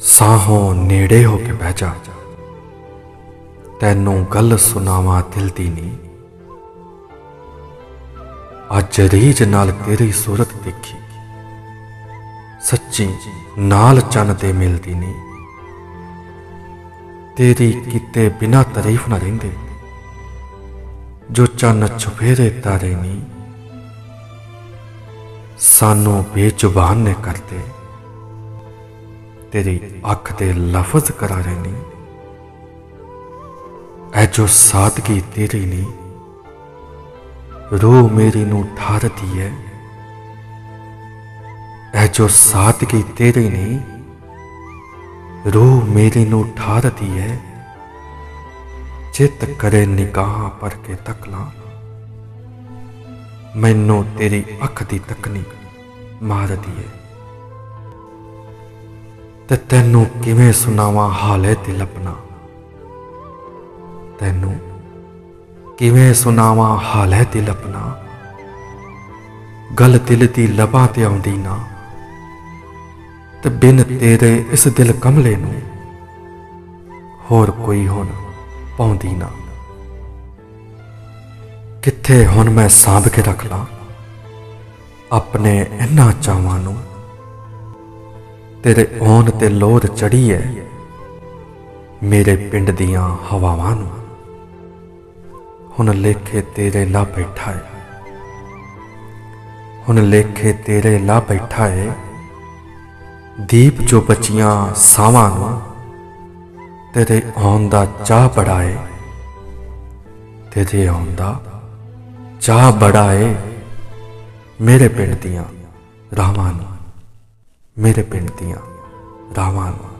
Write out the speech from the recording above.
ਸਾਹੋਂ ਨੇੜੇ ਹੋ ਕੇ ਬਹਿ ਜਾ। ਤੈਨੂੰ ਗੱਲ ਸੁਣਾਵਾਂ ਦਿਲ ਦੀ ਨੀ ਅੱਜ ਰੀਝ ਨਾਲ ਤੇਰੀ ਸੂਰਤ ਦੇਖੀ। ਸੱਚੀ ਨਾਲ ਚੰਨ ਤੇ ਮਿਲਦੀ ਨੀ ਤੇਰੀ ਕਿਤੇ ਬਿਨਾ ਤਾਰੀਫ ਨਾ ਰਹਿੰਦੇ। ਜੋ ਚੰਨ ਛੁਪੇਰੇ ਤਾਰੇ ਨੀ ਸਾਨੂੰ ਬੇਜ਼ੁਬਾਨ ਨੇ ਕਰਤੇ ਤੇਰੀ ਅੱਖ ਦੇ ਲਫ਼ਜ਼ ਕਰਾ ਰਹੇ ਨੇ ਐ ਜੋ ਸਾਦਗੀ ਤੇਰੀ ਨੀ, ਰੂਹ ਮੇਰੀ ਨੂੰ ਠਾਰਦੀ ਹੈ ਐ ਜੋ ਸਾਦਗੀ ਤੇਰੀ ਨੀ, ਰੂਹ ਮੇਰੀ ਨੂੰ ਠਾਰਦੀ ਹੈ ਚਿੱਤ ਕਰੇ ਨਿਗਾਹਾਂ ਪਰ ਕੇ ਤੱਕਲਾਂ। ਮੈਨੂੰ ਤੇਰੀ ਅੱਖ ਦੀ ਤੱਕਨੀ ਮਾਰਦੀ ਹੈ ਤੇ ਤੈਨੂੰ ਕਿਵੇਂ ਸੁਣਾਵਾਂ ਹਾਲੇ ਦਿਲ ਆਪਣਾ? ਤੈਨੂੰ ਕਿਵੇਂ ਸੁਣਾਵਾਂ ਹਾਲੇ ਦਿਲ ਆਪਣਾ? ਗੱਲ ਦਿਲ ਦੀ ਲਬਾਂ ਤੇ ਆਉਂਦੀ ਨਾ, ਤੇ ਬਿਨ ਤੇਰੇ ਇਸ ਦਿਲ ਕਮਲੇ ਨੂੰ ਹੋਰ ਕੋਈ ਹੁਣ ਪਾਉਂਦੀ ਨਾ। ਕਿੱਥੇ ਹੁਣ ਮੈਂ ਸਾਂਭ ਕੇ ਰੱਖ ਲਾਂ? ਆਪਣੇ ਇਹਨਾਂ ਚਾਵਾਂ ਨੂੰ ਤੇਰੇ ਆਉਣ ਤੇ ਲੋਧ ਚੜੀ ਐ। ਮੇਰੇ ਪਿੰਡ ਦੀਆਂ ਹਵਾਵਾਂ ਨੂੰ। ਹੁਣ ਲੇਖੇ ਤੇਰੇ ਲਾ ਬੈਠਾ ਏ। ਹੁਣ ਲੇਖੇ ਤੇਰੇ ਲਾ ਬੈਠਾ ਏ। ਦੀਪ ਜੋ ਬਚੀਆਂ ਸਾਵਾਂ ਨੂੰ। ਤੇਰੇ ਆਉਣ ਦਾ ਚਾਹ ਬੜਾਏ ਤੇਰੇ ਆਉਣ ਦਾ ਚਾਹ ਬੜਾਏ ਮੇਰੇ ਪਿੰਡ ਦੀਆਂ ਰਾਵਾਂ ਨੂੰ। ਮੇਰੇ ਪਿੰਡ ਦੀਆਂ ਰਾਵਾਂ ਨੂੰ।